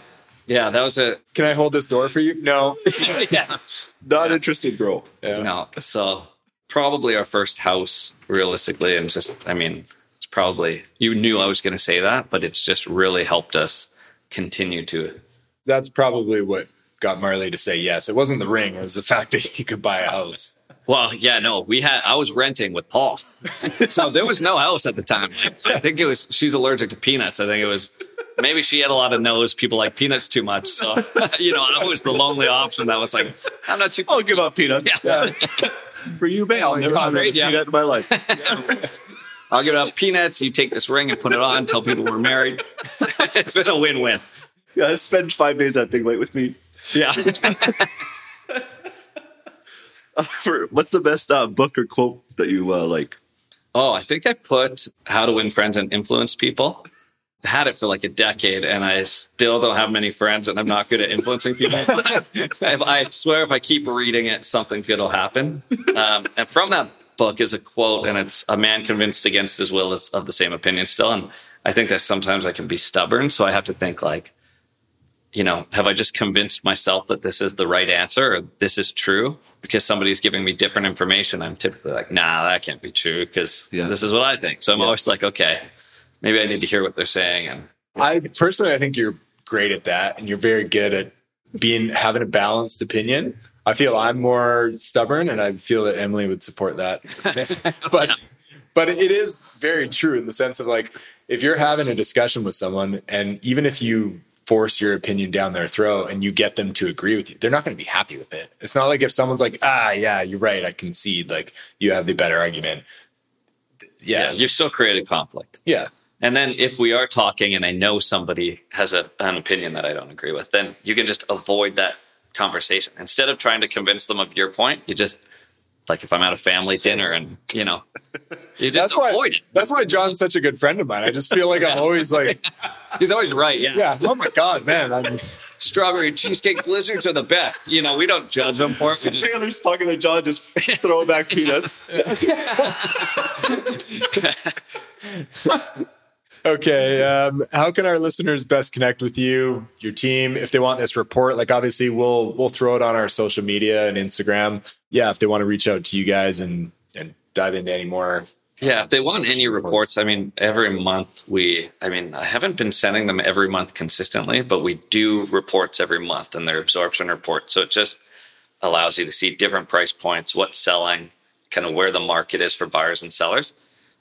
yeah, that was a, Can I hold this door for you? No. yeah. Not interested, bro. Yeah. No. So probably our first house, realistically, and just I mean, it's probably you knew I was going to say that, but it's just really helped us continue to. That's probably what got Marley to say yes. It wasn't the ring, it was the fact that he could buy a house. Well, yeah, no, we had I was renting with Paul, so there was no house at the time. I think it was she's allergic to peanuts. I think it was. Maybe she had a lot of nose. People like peanuts too much, so you know I was the lonely option. That was like, I'm not too. I'll give up peanuts. Yeah. For you, babe. I'll never a yeah. peanut in my life. I'll give up peanuts. You take this ring and put it on. Tell people we're married. it's been a win-win. Yeah, spend five days at Big White with me. Yeah. For- What's the best uh, book or quote that you uh, like? Oh, I think I put How to Win Friends and Influence People. Had it for like a decade and I still don't have many friends and I'm not good at influencing people. I swear if I keep reading it, something good will happen. Um, and from that book is a quote and it's a man convinced against his will is of the same opinion still. And I think that sometimes I can be stubborn. So I have to think like, you know, have I just convinced myself that this is the right answer or this is true? Because somebody's giving me different information, I'm typically like, nah, that can't be true because Yeah. this is what I think. So I'm always like, okay, maybe I need to hear what they're saying. And I personally, I think you're great at that, and you're very good at being having a balanced opinion. I feel I'm more stubborn, and I feel that Emily would support that. but but it is very true in the sense of like if you're having a discussion with someone, and even if you force your opinion down their throat and you get them to agree with you, they're not going to be happy with it. It's not like if someone's like, ah, yeah, you're right, I concede, like you have the better argument. yeah, Yeah, you've still created conflict. yeah, And then if we are talking and I know somebody has a, an opinion that I don't agree with, then you can just avoid that conversation. Instead of trying to convince them of your point, you just, like if I'm at a family dinner and, you know, you just that's why. avoid it. That's why Jon's such a good friend of mine. I just feel like I'm always like, He's always right. Yeah. yeah, oh my god, man, I'm, Strawberry cheesecake blizzards are the best. You know, we don't judge them for it. We just, Taylor's talking to John, just throwing back peanuts. Okay. Um, how can our listeners best connect with you, your team, if they want this report? Like, obviously, we'll we'll throw it on our social media and Instagram. Yeah, if they want to reach out to you guys and and dive into any more. yeah, if they want any reports. reports, I mean, every month we, I mean, I haven't been sending them every month consistently, but we do reports every month and they're absorption reports. So it just allows you to see different price points, what's selling, kind of where the market is for buyers and sellers.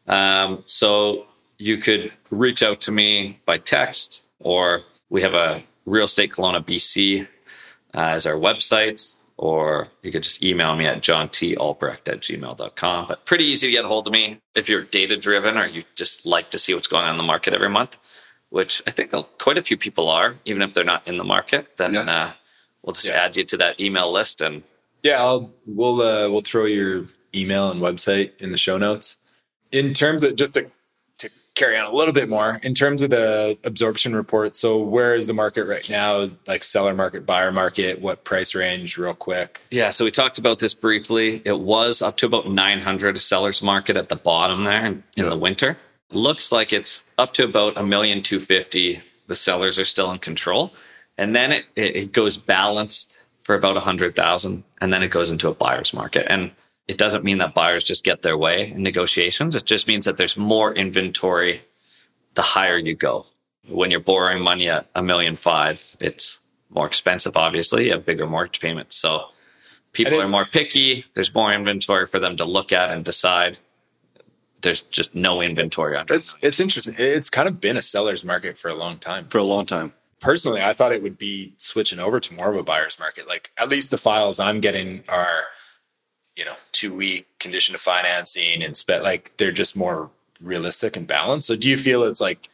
Um, so you could reach out to me by text, or we have a Real Estate Kelowna BC uh, as our website, or you could just email me at jontalbrecht at gmail.com. But pretty easy to get a hold of me if you're data driven or you just like to see what's going on in the market every month, which I think quite a few people are, even if they're not in the market. Then Yeah. uh, we'll just Yeah. add you to that email list and Yeah, I'll we'll uh, we'll throw your email and website in the show notes. In terms of just to carry on a little bit more in terms of the absorption report. So where is the market right now? Like seller market, buyer market, what price range? Real quick. Yeah, so we talked about this briefly. It was up to about 900 sellers market at the bottom there in, Yeah. the winter. Looks like it's up to about a million two fifty. The sellers are still in control, and then it, it, it goes balanced for about a hundred thousand, and then it goes into a buyer's market. And it doesn't mean that buyers just get their way in negotiations. It just means that there's more inventory the higher you go. When you're borrowing money at a million five, it's more expensive. Obviously, a bigger mortgage payment. so People are more picky. There's more inventory for them to look at and decide. There's just no inventory under. It's it's interesting. It's kind of been a seller's market for a long time. for a long time. Personally, I thought it would be switching over to more of a buyer's market. Like at least the files I'm getting are, you know, two week condition of financing and spec like they're just more realistic and balanced. So do you feel it's like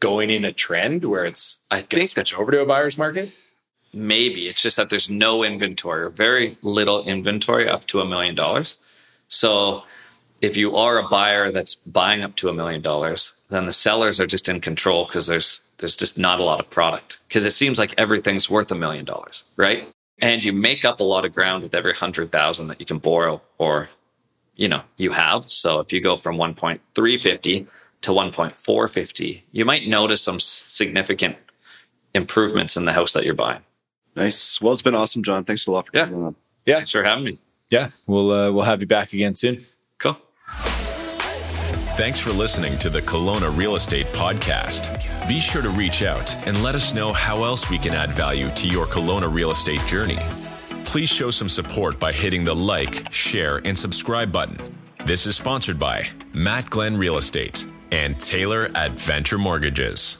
going in a trend where it's I think switch over to a buyer's market? Maybe it's just that there's no inventory or very little inventory up to a million dollars. So if you are a buyer that's buying up to a million dollars, then the sellers are just in control because there's there's just not a lot of product because it seems like everything's worth a million dollars, right? And you make up a lot of ground with every hundred thousand that you can borrow or you know you have. So if you go from 1.350 to 1.450, you might notice some significant improvements in the house that you're buying. Nice. Well, it's been awesome, Jon. Thanks a lot for Yeah. coming on. Yeah, Thanks for having me. yeah. We'll uh, we'll have you back again soon. Cool. Thanks for listening to the Kelowna Real Estate Podcast. Be sure to reach out and let us know how else we can add value to your Kelowna real estate journey. Please show some support by hitting the like, share, and subscribe button. This is sponsored by Matt Glen Real Estate and Taylor at Venture Mortgages.